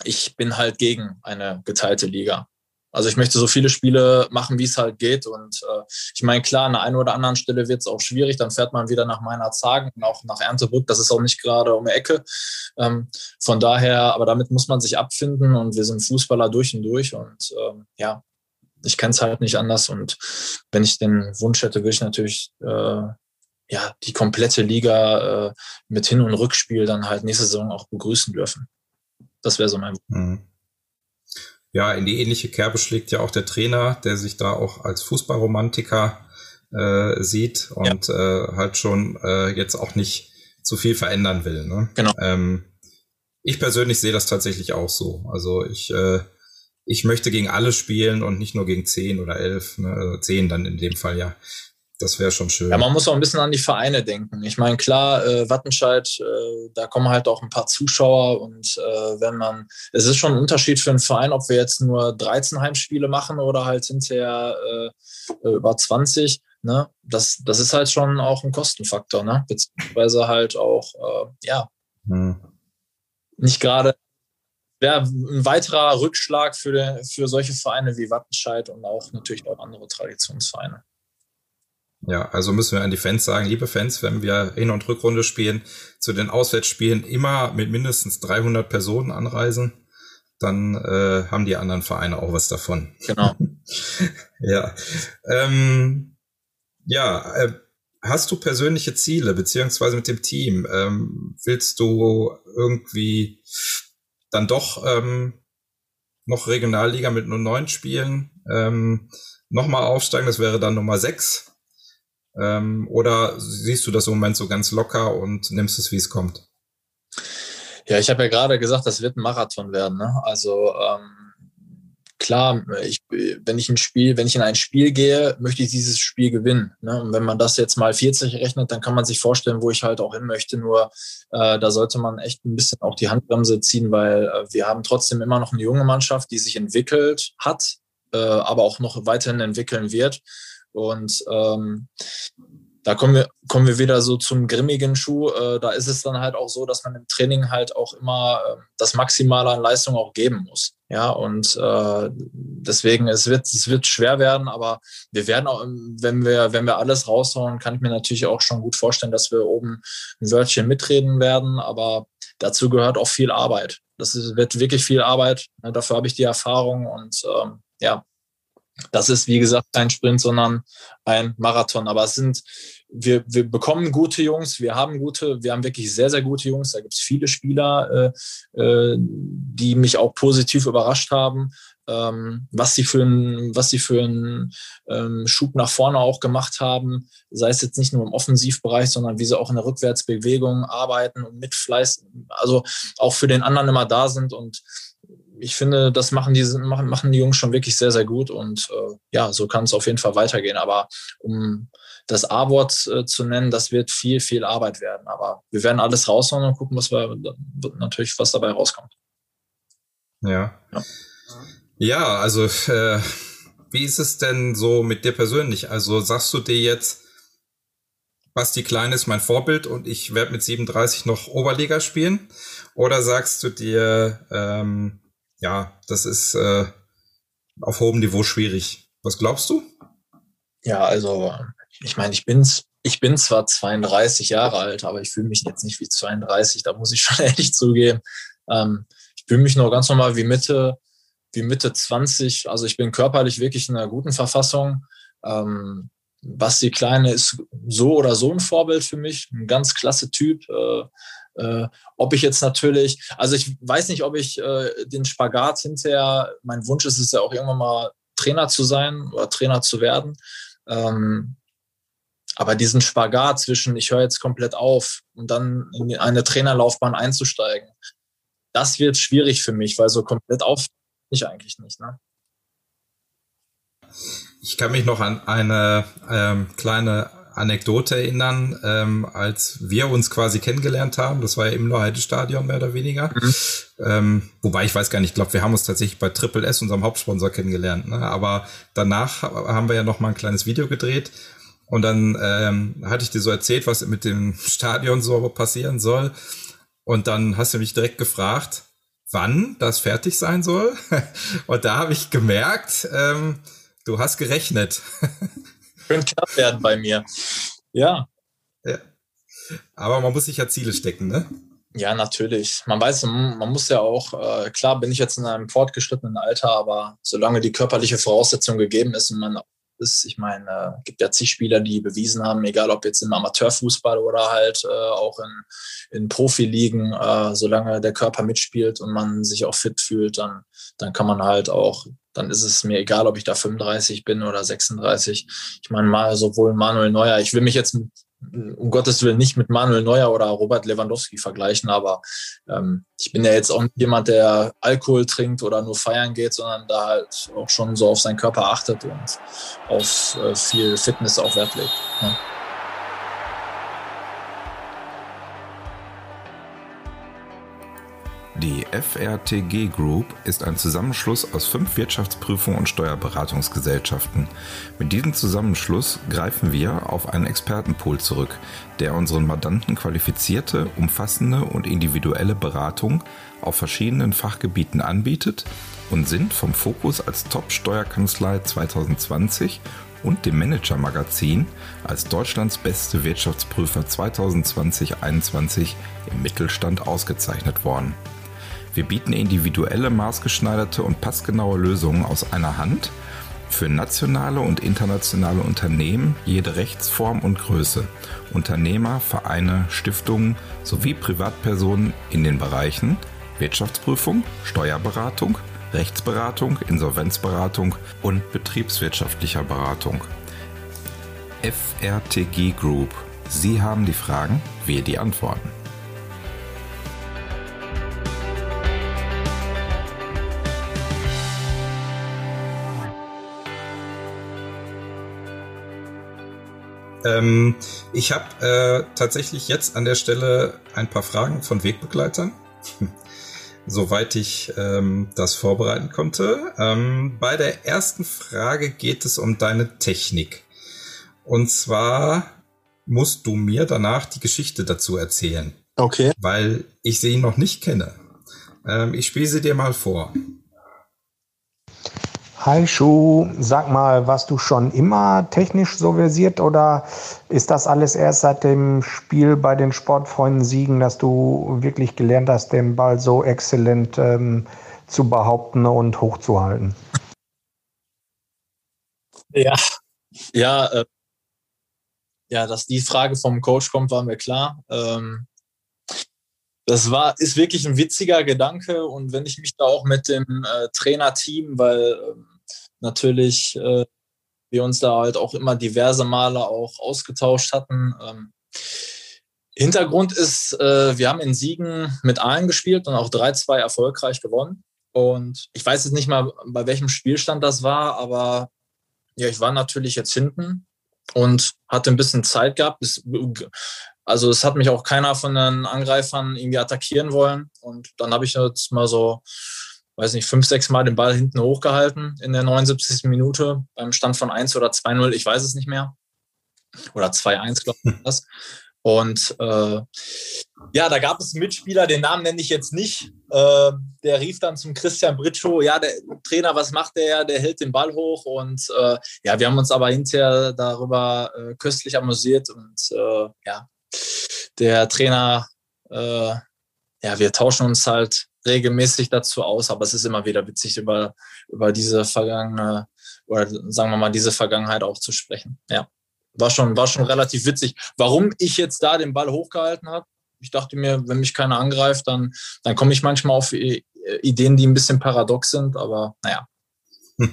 ich bin halt gegen eine geteilte Liga. Also ich möchte so viele Spiele machen, wie es halt geht. Und äh, ich meine, klar, an der einen oder anderen Stelle wird es auch schwierig. Dann fährt man wieder nach meiner Zagen und auch nach Erntebrück. Das ist auch nicht gerade um die Ecke. Ähm, von daher, aber damit muss man sich abfinden und wir sind Fußballer durch und durch. Und ähm, ja, ich kenne es halt nicht anders. Und wenn ich den Wunsch hätte, würde ich natürlich äh, ja die komplette Liga äh, mit Hin- und Rückspiel dann halt nächste Saison auch begrüßen dürfen. Das wäre so mein Wunsch. Mhm
ja, in die ähnliche Kerbe schlägt ja auch der Trainer, der sich da auch als Fußballromantiker äh, sieht und ja. äh, halt schon äh, jetzt auch nicht zu viel verändern will. Ne?
Genau.
Ähm, ich persönlich sehe das tatsächlich auch so. Also ich, äh, ich möchte gegen alle spielen und nicht nur gegen zehn oder elf, ne? Also zehn dann in dem Fall ja. Das wäre schon schön.
Ja, man muss auch ein bisschen an die Vereine denken. Ich meine, klar, äh, Wattenscheid, äh, da kommen halt auch ein paar Zuschauer und äh, wenn man, es ist schon ein Unterschied für einen Verein, ob wir jetzt nur 13 Heimspiele machen oder halt hinterher äh, äh, über 20. Ne? Das, das ist halt schon auch ein Kostenfaktor, ne? beziehungsweise halt auch, äh, ja, hm. nicht gerade wäre ein weiterer Rückschlag für, für solche Vereine wie Wattenscheid und auch natürlich auch andere Traditionsvereine.
Ja, also müssen wir an die Fans sagen, liebe Fans, wenn wir Hin- und Rückrunde spielen, zu den Auswärtsspielen immer mit mindestens 300 Personen anreisen, dann äh, haben die anderen Vereine auch was davon.
Genau.
ja. Ähm, ja, äh, hast du persönliche Ziele, beziehungsweise mit dem Team? Ähm, willst du irgendwie dann doch ähm, noch Regionalliga mit nur neun Spielen ähm, nochmal aufsteigen? Das wäre dann Nummer sechs ähm, oder siehst du das im Moment so ganz locker und nimmst es, wie es kommt?
Ja, ich habe ja gerade gesagt, das wird ein Marathon werden. Ne? Also ähm, klar, ich, wenn ich ein Spiel, wenn ich in ein Spiel gehe, möchte ich dieses Spiel gewinnen. Ne? Und wenn man das jetzt mal 40 rechnet, dann kann man sich vorstellen, wo ich halt auch hin möchte. Nur äh, da sollte man echt ein bisschen auch die Handbremse ziehen, weil äh, wir haben trotzdem immer noch eine junge Mannschaft, die sich entwickelt hat, äh, aber auch noch weiterhin entwickeln wird. Und ähm, da kommen wir, kommen wir wieder so zum grimmigen Schuh. Äh, da ist es dann halt auch so, dass man im Training halt auch immer äh, das Maximale an Leistung auch geben muss. Ja, und äh, deswegen, es wird, es wird schwer werden, aber wir werden auch, wenn wir, wenn wir alles raushauen, kann ich mir natürlich auch schon gut vorstellen, dass wir oben ein Wörtchen mitreden werden, aber dazu gehört auch viel Arbeit. Das ist, wird wirklich viel Arbeit. Dafür habe ich die Erfahrung und ähm, ja, das ist, wie gesagt, kein Sprint, sondern ein Marathon. Aber es sind, wir, wir bekommen gute Jungs, wir haben gute, wir haben wirklich sehr, sehr gute Jungs. Da gibt es viele Spieler, äh, äh, die mich auch positiv überrascht haben, ähm, was sie für einen, was sie für einen ähm, Schub nach vorne auch gemacht haben. Sei es jetzt nicht nur im Offensivbereich, sondern wie sie auch in der Rückwärtsbewegung arbeiten und mit Fleiß, also auch für den anderen immer da sind und ich finde, das machen die, machen, machen die Jungs schon wirklich sehr, sehr gut und äh, ja, so kann es auf jeden Fall weitergehen. Aber um das A-Wort äh, zu nennen, das wird viel, viel Arbeit werden. Aber wir werden alles raushauen und gucken, was wir natürlich, was dabei rauskommt.
Ja. Ja, ja also äh, wie ist es denn so mit dir persönlich? Also sagst du dir jetzt, Basti Klein ist mein Vorbild und ich werde mit 37 noch Oberliga spielen? Oder sagst du dir, ähm, ja, das ist äh, auf hohem Niveau schwierig. Was glaubst du?
Ja, also ich meine, ich bin's, ich bin zwar 32 Jahre alt, aber ich fühle mich jetzt nicht wie 32, da muss ich schon ehrlich zugeben. Ähm, ich fühle mich noch ganz normal wie Mitte, wie Mitte 20. Also ich bin körperlich wirklich in einer guten Verfassung. Ähm, Basti Kleine ist so oder so ein Vorbild für mich, ein ganz klasse Typ. Äh, äh, ob ich jetzt natürlich, also ich weiß nicht, ob ich äh, den Spagat hinterher, mein Wunsch ist es ja auch irgendwann mal Trainer zu sein oder Trainer zu werden. Ähm, aber diesen Spagat zwischen, ich höre jetzt komplett auf und dann in eine Trainerlaufbahn einzusteigen, das wird schwierig für mich, weil so komplett auf ich eigentlich nicht. Ne?
Ich kann mich noch an eine ähm, kleine Anekdote erinnern, ähm, als wir uns quasi kennengelernt haben. Das war ja im Heide-Stadion mehr oder weniger. Mhm. Ähm, wobei ich weiß gar nicht, ich glaube, wir haben uns tatsächlich bei Triple S, unserem Hauptsponsor, kennengelernt. Ne? Aber danach haben wir ja noch mal ein kleines Video gedreht. Und dann ähm, hatte ich dir so erzählt, was mit dem Stadion so passieren soll. Und dann hast du mich direkt gefragt, wann das fertig sein soll. Und da habe ich gemerkt, ähm, du hast gerechnet.
Könnte knapp werden bei mir. Ja.
ja. Aber man muss sich ja Ziele stecken, ne?
Ja, natürlich. Man weiß, man muss ja auch, äh, klar bin ich jetzt in einem fortgeschrittenen Alter, aber solange die körperliche Voraussetzung gegeben ist und man ist, ich meine, äh, gibt ja zig Spieler, die bewiesen haben, egal ob jetzt im Amateurfußball oder halt äh, auch in, in Profiligen, äh, solange der Körper mitspielt und man sich auch fit fühlt, dann, dann kann man halt auch dann ist es mir egal, ob ich da 35 bin oder 36. Ich meine, mal sowohl Manuel Neuer, ich will mich jetzt um Gottes Willen nicht mit Manuel Neuer oder Robert Lewandowski vergleichen, aber ähm, ich bin ja jetzt auch nicht jemand, der Alkohol trinkt oder nur feiern geht, sondern da halt auch schon so auf seinen Körper achtet und auf äh, viel Fitness auch Wert legt. Ja.
Die FRTG Group ist ein Zusammenschluss aus fünf Wirtschaftsprüfungen und Steuerberatungsgesellschaften. Mit diesem Zusammenschluss greifen wir auf einen Expertenpool zurück, der unseren Mandanten qualifizierte, umfassende und individuelle Beratung auf verschiedenen Fachgebieten anbietet und sind vom Fokus als Top-Steuerkanzlei 2020 und dem Manager-Magazin als Deutschlands beste Wirtschaftsprüfer 2020-21 im Mittelstand ausgezeichnet worden. Wir bieten individuelle, maßgeschneiderte und passgenaue Lösungen aus einer Hand für nationale und internationale Unternehmen jede Rechtsform und Größe, Unternehmer, Vereine, Stiftungen sowie Privatpersonen in den Bereichen Wirtschaftsprüfung, Steuerberatung, Rechtsberatung, Insolvenzberatung und betriebswirtschaftlicher Beratung. FRTG Group. Sie haben die Fragen, wir die Antworten. Ähm, ich habe äh, tatsächlich jetzt an der Stelle ein paar Fragen von Wegbegleitern, soweit ich ähm, das vorbereiten konnte. Ähm, bei der ersten Frage geht es um deine Technik. Und zwar musst du mir danach die Geschichte dazu erzählen.
Okay.
Weil ich sie noch nicht kenne. Ähm, ich spiele sie dir mal vor.
Hi Schuh, sag mal, warst du schon immer technisch so versiert oder ist das alles erst seit dem Spiel bei den Sportfreunden Siegen, dass du wirklich gelernt hast, den Ball so exzellent ähm, zu behaupten und hochzuhalten?
Ja, ja, äh, ja, dass die Frage vom Coach kommt, war mir klar. Ähm, das war, ist wirklich ein witziger Gedanke und wenn ich mich da auch mit dem äh, Trainerteam, weil ähm, natürlich äh, wir uns da halt auch immer diverse Male auch ausgetauscht hatten. Ähm, Hintergrund ist, äh, wir haben in Siegen mit allen gespielt und auch 3-2 erfolgreich gewonnen. Und ich weiß jetzt nicht mal, bei welchem Spielstand das war, aber ja, ich war natürlich jetzt hinten und hatte ein bisschen Zeit gehabt. Es, also es hat mich auch keiner von den Angreifern irgendwie attackieren wollen. Und dann habe ich jetzt mal so weiß nicht, fünf, sechs Mal den Ball hinten hochgehalten in der 79. Minute beim Stand von 1 oder 2-0, ich weiß es nicht mehr. Oder 2-1, glaube ich, das. Und äh, ja, da gab es einen Mitspieler, den Namen nenne ich jetzt nicht. Äh, der rief dann zum Christian Britschow, ja, der Trainer, was macht der? Der hält den Ball hoch. Und äh, ja, wir haben uns aber hinterher darüber äh, köstlich amüsiert. Und äh, ja, der Trainer, äh, ja, wir tauschen uns halt regelmäßig dazu aus, aber es ist immer wieder witzig, über, über diese vergangene, oder sagen wir mal, diese Vergangenheit auch zu sprechen. Ja. War schon, war schon relativ witzig. Warum ich jetzt da den Ball hochgehalten habe, ich dachte mir, wenn mich keiner angreift, dann, dann komme ich manchmal auf Ideen, die ein bisschen paradox sind, aber naja.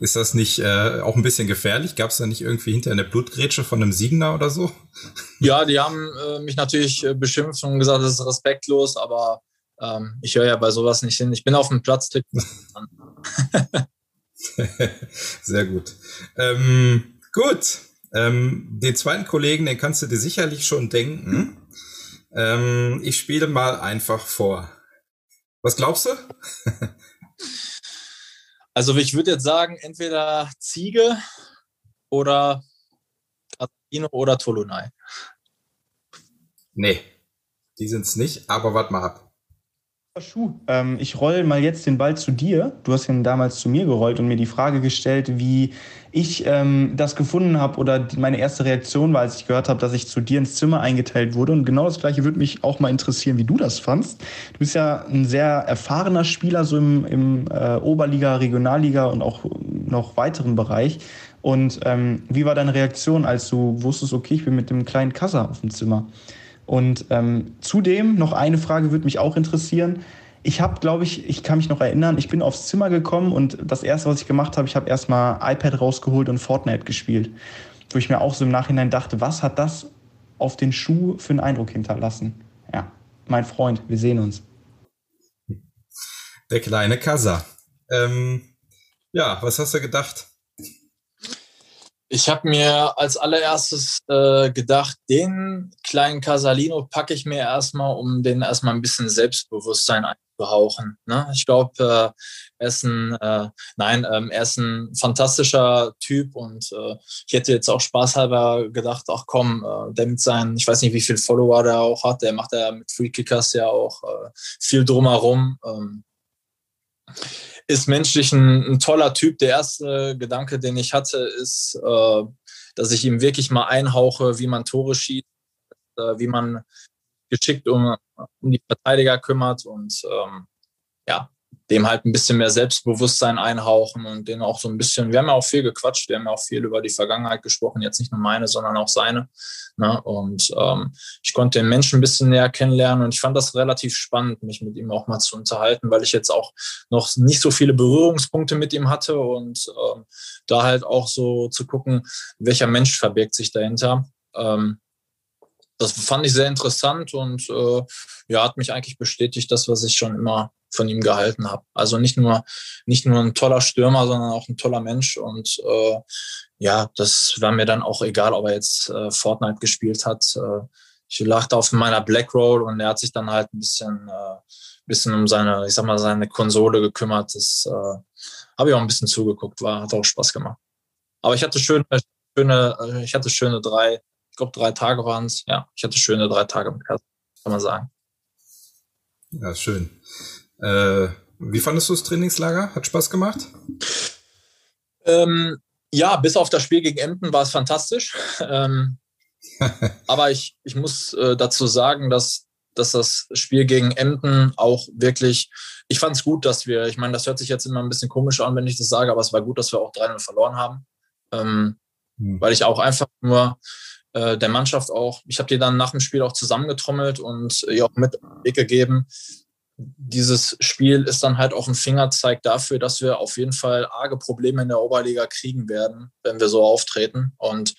Ist das nicht äh, auch ein bisschen gefährlich? Gab es da nicht irgendwie hinter eine Blutgrätsche von einem Siegener oder so?
Ja, die haben äh, mich natürlich äh, beschimpft und gesagt, das ist respektlos, aber ähm, ich höre ja bei sowas nicht hin. Ich bin auf dem Platz.
Sehr gut. Ähm, gut. Ähm, den zweiten Kollegen, den kannst du dir sicherlich schon denken. Ähm, ich spiele mal einfach vor. Was glaubst du?
also ich würde jetzt sagen, entweder Ziege oder Casino oder Tolunai.
Nee, die sind es nicht, aber warte mal ab.
Schuh, ähm, ich roll mal jetzt den Ball zu dir. Du hast ihn damals zu mir gerollt und mir die Frage gestellt, wie ich ähm, das gefunden habe oder meine erste Reaktion war, als ich gehört habe, dass ich zu dir ins Zimmer eingeteilt wurde. Und genau das Gleiche würde mich auch mal interessieren, wie du das fandst. Du bist ja ein sehr erfahrener Spieler so im, im äh, Oberliga, Regionalliga und auch noch weiteren Bereich. Und ähm, wie war deine Reaktion, als du wusstest, okay, ich bin mit dem kleinen Kassa auf dem Zimmer? Und ähm, zudem noch eine Frage würde mich auch interessieren. Ich habe, glaube ich, ich kann mich noch erinnern, ich bin aufs Zimmer gekommen und das erste, was ich gemacht habe, ich habe erstmal iPad rausgeholt und Fortnite gespielt. Wo ich mir auch so im Nachhinein dachte, was hat das auf den Schuh für einen Eindruck hinterlassen? Ja, mein Freund, wir sehen uns.
Der kleine Kasa. Ähm, ja, was hast du gedacht?
Ich habe mir als allererstes äh, gedacht, den kleinen Casalino packe ich mir erstmal, um den erstmal ein bisschen Selbstbewusstsein einzuhauchen. Ne? Ich glaube, äh, er ist ein, äh, nein, ähm, er ist ein fantastischer Typ und äh, ich hätte jetzt auch spaßhalber gedacht, ach komm, äh, der mit seinen, ich weiß nicht, wie viele Follower der auch hat, der macht ja mit Free Kickers ja auch äh, viel drumherum. Ähm, ist menschlich ein, ein, toller Typ. Der erste Gedanke, den ich hatte, ist, äh, dass ich ihm wirklich mal einhauche, wie man Tore schießt, äh, wie man geschickt um, um die Verteidiger kümmert und ähm, ja, dem halt ein bisschen mehr Selbstbewusstsein einhauchen und den auch so ein bisschen, wir haben ja auch viel gequatscht, wir haben ja auch viel über die Vergangenheit gesprochen, jetzt nicht nur meine, sondern auch seine. Ne? Und ähm, ich konnte den Menschen ein bisschen näher kennenlernen und ich fand das relativ spannend, mich mit ihm auch mal zu unterhalten, weil ich jetzt auch noch nicht so viele Berührungspunkte mit ihm hatte und ähm, da halt auch so zu gucken, welcher Mensch verbirgt sich dahinter. Ähm, das fand ich sehr interessant und äh, ja, hat mich eigentlich bestätigt, das, was ich schon immer von ihm gehalten habe. Also nicht nur, nicht nur ein toller Stürmer, sondern auch ein toller Mensch. Und äh, ja, das war mir dann auch egal, ob er jetzt äh, Fortnite gespielt hat. Äh, ich lachte auf meiner Black Roll und er hat sich dann halt ein bisschen, äh, bisschen um seine, ich sag mal, seine Konsole gekümmert. Das äh, habe ich auch ein bisschen zugeguckt, war, hat auch Spaß gemacht. Aber ich hatte schöne, schöne, äh, ich hatte schöne drei, ich glaube drei Tage waren es. Ja, ich hatte schöne drei Tage mit Kassel, kann man sagen.
Ja, schön. Äh, wie fandest du das Trainingslager? Hat Spaß gemacht?
Ähm, ja, bis auf das Spiel gegen Emden war es fantastisch. Ähm, aber ich, ich muss äh, dazu sagen, dass, dass das Spiel gegen Emden auch wirklich, ich fand es gut, dass wir, ich meine, das hört sich jetzt immer ein bisschen komisch an, wenn ich das sage, aber es war gut, dass wir auch 3-0 verloren haben. Ähm, mhm. Weil ich auch einfach nur äh, der Mannschaft auch, ich habe die dann nach dem Spiel auch zusammengetrommelt und ihr auch mit Weg gegeben, dieses Spiel ist dann halt auch ein Fingerzeig dafür, dass wir auf jeden Fall arge Probleme in der Oberliga kriegen werden, wenn wir so auftreten. Und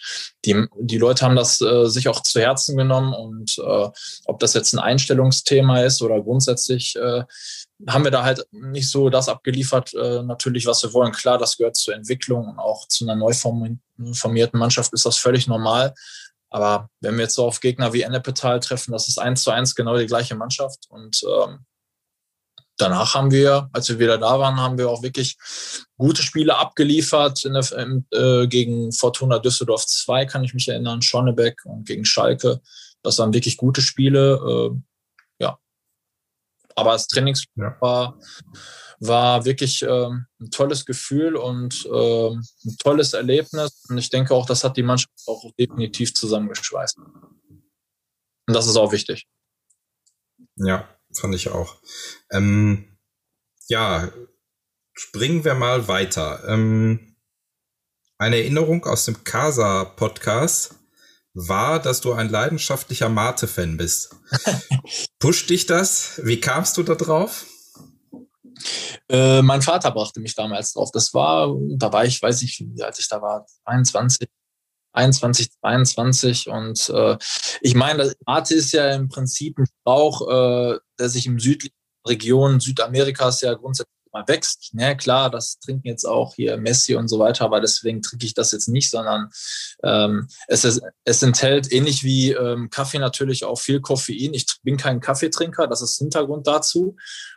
die, die Leute haben das äh, sich auch zu Herzen genommen. Und äh, ob das jetzt ein Einstellungsthema ist oder grundsätzlich, äh, haben wir da halt nicht so das abgeliefert, äh, natürlich, was wir wollen. Klar, das gehört zur Entwicklung und auch zu einer neu formierten Mannschaft ist das völlig normal. Aber wenn wir jetzt so auf Gegner wie Ennepetal treffen, das ist eins zu eins genau die gleiche Mannschaft. Und ähm, danach haben wir, als wir wieder da waren, haben wir auch wirklich gute Spiele abgeliefert der, äh, gegen Fortuna Düsseldorf 2, kann ich mich erinnern, Schonnebeck und gegen Schalke. Das waren wirklich gute Spiele. Äh, ja. Aber das Trainings ja. war, war wirklich äh, ein tolles Gefühl und äh, ein tolles Erlebnis. Und ich denke auch, das hat die Mannschaft auch definitiv zusammengeschweißt. Und das ist auch wichtig.
Ja, fand ich auch. Ähm, ja, springen wir mal weiter. Ähm, eine Erinnerung aus dem Casa-Podcast war, dass du ein leidenschaftlicher Mate-Fan bist. Pusht dich das? Wie kamst du da drauf?
Äh, mein Vater brachte mich damals drauf. Das war, da war ich, weiß ich, wie alt ich da war, 21, 21, 22 und äh, ich meine, Mate ist ja im Prinzip ein Strauch, äh, der sich im südlichen Region Südamerikas ja grundsätzlich mal wächst. Ja, klar, das trinken jetzt auch hier Messi und so weiter, aber deswegen trinke ich das jetzt nicht, sondern ähm, es, ist, es enthält ähnlich wie ähm, Kaffee natürlich auch viel Koffein. Ich bin kein Kaffeetrinker, das ist Hintergrund dazu.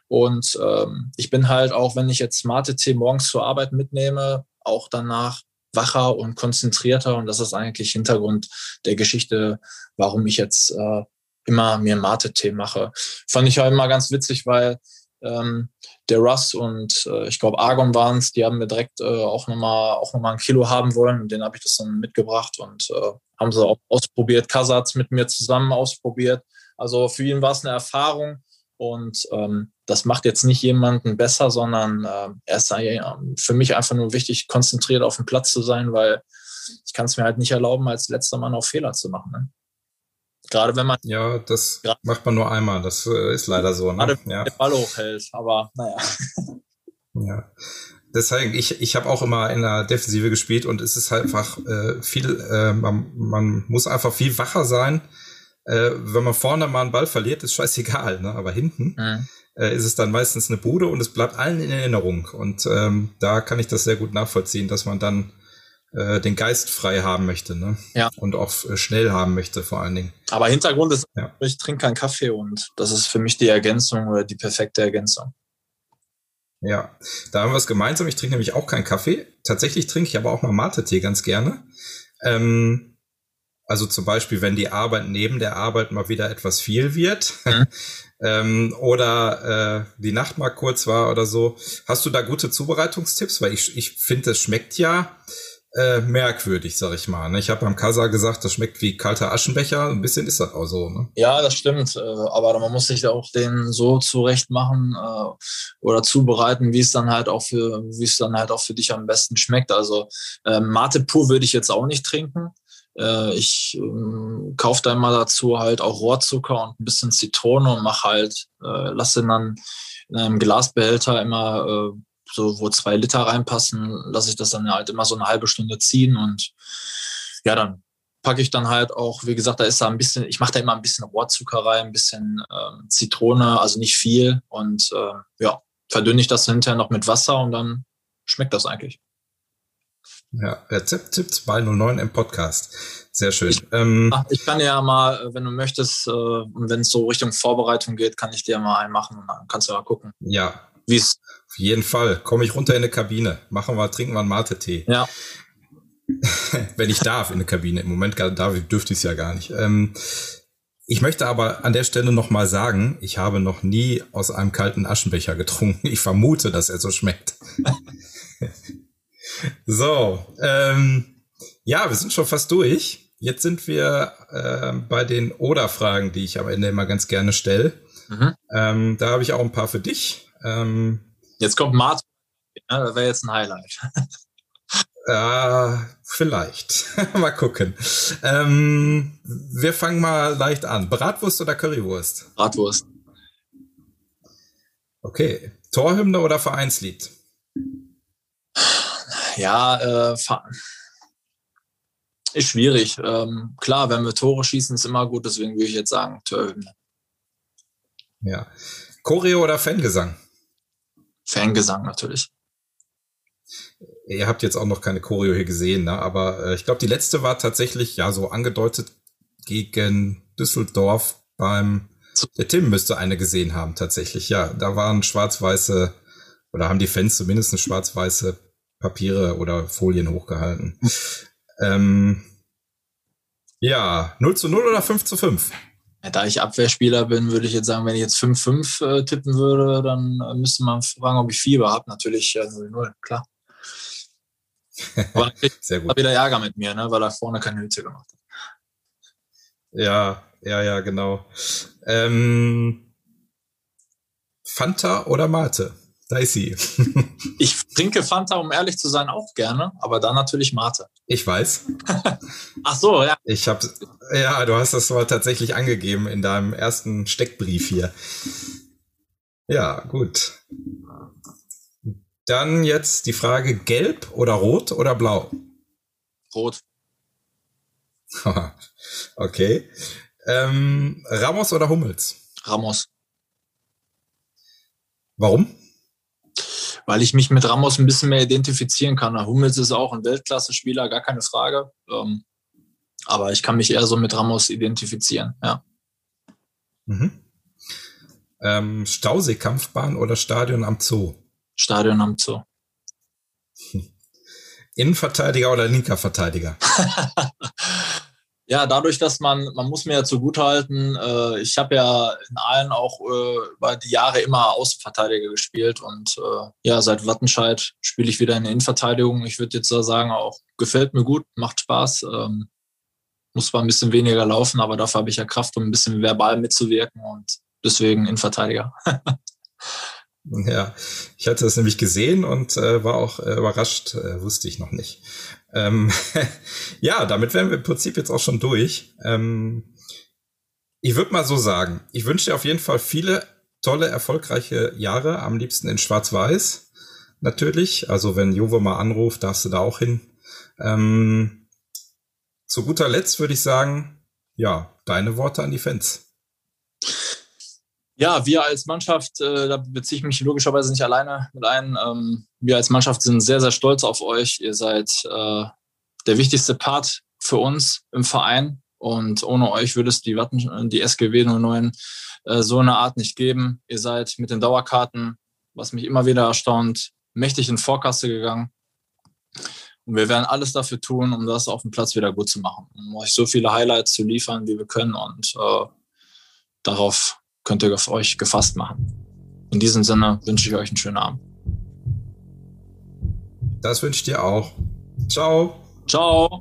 Und ähm, ich bin halt auch, wenn ich jetzt Mate-Tee morgens zur Arbeit mitnehme, auch danach wacher und konzentrierter. Und das ist eigentlich Hintergrund der Geschichte, warum ich jetzt äh, immer mir Mate-Tee mache. Fand ich ja immer ganz witzig, weil ähm, der Russ und äh, ich glaube Argon waren es, die haben mir direkt äh, auch nochmal auch noch mal ein Kilo haben wollen und den habe ich das dann mitgebracht und äh, haben sie auch ausprobiert. Kasatz mit mir zusammen ausprobiert. Also für ihn war es eine Erfahrung und ähm, das macht jetzt nicht jemanden besser, sondern äh, er ist für mich einfach nur wichtig, konzentriert auf dem Platz zu sein, weil ich kann es mir halt nicht erlauben, als letzter Mann auch Fehler zu machen. Ne? Gerade wenn man.
Ja, das macht man nur einmal. Das äh, ist leider so. Ne?
Gerade
ja.
den Ball hochhält. Aber naja.
Ja. deswegen, ich, ich habe auch immer in der Defensive gespielt und es ist halt einfach äh, viel, äh, man, man muss einfach viel wacher sein. Äh, wenn man vorne mal einen Ball verliert, ist scheißegal, ne? aber hinten mhm. äh, ist es dann meistens eine Bude und es bleibt allen in Erinnerung. Und ähm, da kann ich das sehr gut nachvollziehen, dass man dann äh, den Geist frei haben möchte, ne?
Ja.
Und auch äh, schnell haben möchte, vor allen Dingen.
Aber Hintergrund ist, ja. ich trinke keinen Kaffee und das ist für mich die Ergänzung oder die perfekte Ergänzung.
Ja, da haben wir es gemeinsam. Ich trinke nämlich auch keinen Kaffee. Tatsächlich trinke ich aber auch mal Mate-Tee ganz gerne. Ähm, also zum Beispiel, wenn die Arbeit neben der Arbeit mal wieder etwas viel wird mhm. ähm, oder äh, die Nacht mal kurz war oder so. Hast du da gute Zubereitungstipps? Weil ich, ich finde, es schmeckt ja äh, merkwürdig, sag ich mal. Ne? Ich habe beim Kasa gesagt, das schmeckt wie kalter Aschenbecher. Ein bisschen ist das auch so. Ne?
Ja, das stimmt. Äh, aber man muss sich auch den so zurecht machen äh, oder zubereiten, wie es dann halt auch für, wie es dann halt auch für dich am besten schmeckt. Also äh, Mate pur würde ich jetzt auch nicht trinken. Äh, ich äh, kaufe da immer dazu halt auch Rohrzucker und ein bisschen Zitrone und mache halt, äh, lasse dann in einem Glasbehälter immer äh, so wo zwei Liter reinpassen, lasse ich das dann halt immer so eine halbe Stunde ziehen und ja, dann packe ich dann halt auch, wie gesagt, da ist da ein bisschen, ich mache da immer ein bisschen Rohrzucker rein, ein bisschen ähm, Zitrone, also nicht viel und äh, ja, verdünne ich das hinterher noch mit Wasser und dann schmeckt das eigentlich.
Ja, Rezepttipps bei 09 im Podcast. Sehr schön.
Ich, ähm, ach, ich kann ja mal, wenn du möchtest, äh, und wenn es so Richtung Vorbereitung geht, kann ich dir mal einen machen und dann kannst du mal gucken.
Ja. Wie es auf jeden Fall. Komme ich runter in eine Kabine. Machen wir, trinken wir einen Mate-Tee.
Ja.
Wenn ich darf in eine Kabine. Im Moment darf, dürfte ich es ja gar nicht. Ähm, ich möchte aber an der Stelle nochmal sagen, ich habe noch nie aus einem kalten Aschenbecher getrunken. Ich vermute, dass er so schmeckt. so, ähm, ja, wir sind schon fast durch. Jetzt sind wir äh, bei den Oder-Fragen, die ich am Ende immer ganz gerne stelle. Mhm. Ähm, da habe ich auch ein paar für dich. Ähm,
Jetzt kommt Martin. Ja, das wäre jetzt ein Highlight.
Äh, vielleicht. mal gucken. Ähm, wir fangen mal leicht an. Bratwurst oder Currywurst?
Bratwurst.
Okay. Torhymne oder Vereinslied?
Ja, äh, ist schwierig. Ähm, klar, wenn wir Tore schießen, ist immer gut. Deswegen würde ich jetzt sagen Torhymne.
Ja. Choreo oder Fangesang?
Fangesang natürlich.
Ihr habt jetzt auch noch keine Choreo hier gesehen, ne? aber äh, ich glaube, die letzte war tatsächlich ja so angedeutet gegen Düsseldorf beim der Tim müsste eine gesehen haben, tatsächlich. Ja, da waren schwarz-weiße oder haben die Fans zumindest schwarz-weiße Papiere oder Folien hochgehalten. ähm, ja, 0 zu 0 oder 5 zu 5?
Da ich Abwehrspieler bin, würde ich jetzt sagen, wenn ich jetzt 5-5 äh, tippen würde, dann äh, müsste man fragen, ob ich Fieber habe. Natürlich äh, 0-0, klar. Aber Sehr gut. wieder Ärger mit mir, ne, weil er vorne keine Hüte gemacht hat.
Ja, ja, ja, genau. Ähm, Fanta oder Mate? Da ist sie.
ich trinke Fanta, um ehrlich zu sein, auch gerne, aber dann natürlich Mate.
Ich weiß.
Ach so, ja.
Ich habe, ja, du hast das mal tatsächlich angegeben in deinem ersten Steckbrief hier. Ja, gut. Dann jetzt die Frage: Gelb oder Rot oder Blau?
Rot.
okay. Ähm, Ramos oder Hummels?
Ramos.
Warum?
Weil ich mich mit Ramos ein bisschen mehr identifizieren kann. Hummels ist auch ein Weltklasse-Spieler, gar keine Frage. Ähm, aber ich kann mich eher so mit Ramos identifizieren, ja.
Mhm. Ähm, Stausee-Kampfbahn oder Stadion am Zoo?
Stadion am Zoo.
Innenverteidiger oder linker Verteidiger?
Ja, dadurch, dass man, man muss mir ja zugutehalten, äh, ich habe ja in allen auch äh, über die Jahre immer Außenverteidiger gespielt und äh, ja, seit Wattenscheid spiele ich wieder in der Innenverteidigung. Ich würde jetzt sagen, auch gefällt mir gut, macht Spaß. Ähm, muss zwar ein bisschen weniger laufen, aber dafür habe ich ja Kraft, um ein bisschen verbal mitzuwirken und deswegen Innenverteidiger.
Ja, ich hatte es nämlich gesehen und äh, war auch äh, überrascht, äh, wusste ich noch nicht. Ähm, ja, damit wären wir im Prinzip jetzt auch schon durch. Ähm, ich würde mal so sagen, ich wünsche dir auf jeden Fall viele tolle, erfolgreiche Jahre, am liebsten in Schwarz-Weiß. natürlich. Also wenn Juve mal anruft, darfst du da auch hin. Ähm, zu guter Letzt würde ich sagen, ja, deine Worte an die Fans.
Ja, wir als Mannschaft, äh, da beziehe ich mich logischerweise nicht alleine mit ein. Ähm, wir als Mannschaft sind sehr, sehr stolz auf euch. Ihr seid äh, der wichtigste Part für uns im Verein. Und ohne euch würde es die, Watten, die SGW 09 äh, so eine Art nicht geben. Ihr seid mit den Dauerkarten, was mich immer wieder erstaunt, mächtig in Vorkasse gegangen. Und wir werden alles dafür tun, um das auf dem Platz wieder gut zu machen, um euch so viele Highlights zu liefern, wie wir können. Und äh, darauf könnt ihr euch gefasst machen. In diesem Sinne wünsche ich euch einen schönen Abend.
Das wünsche ich dir auch. Ciao.
Ciao.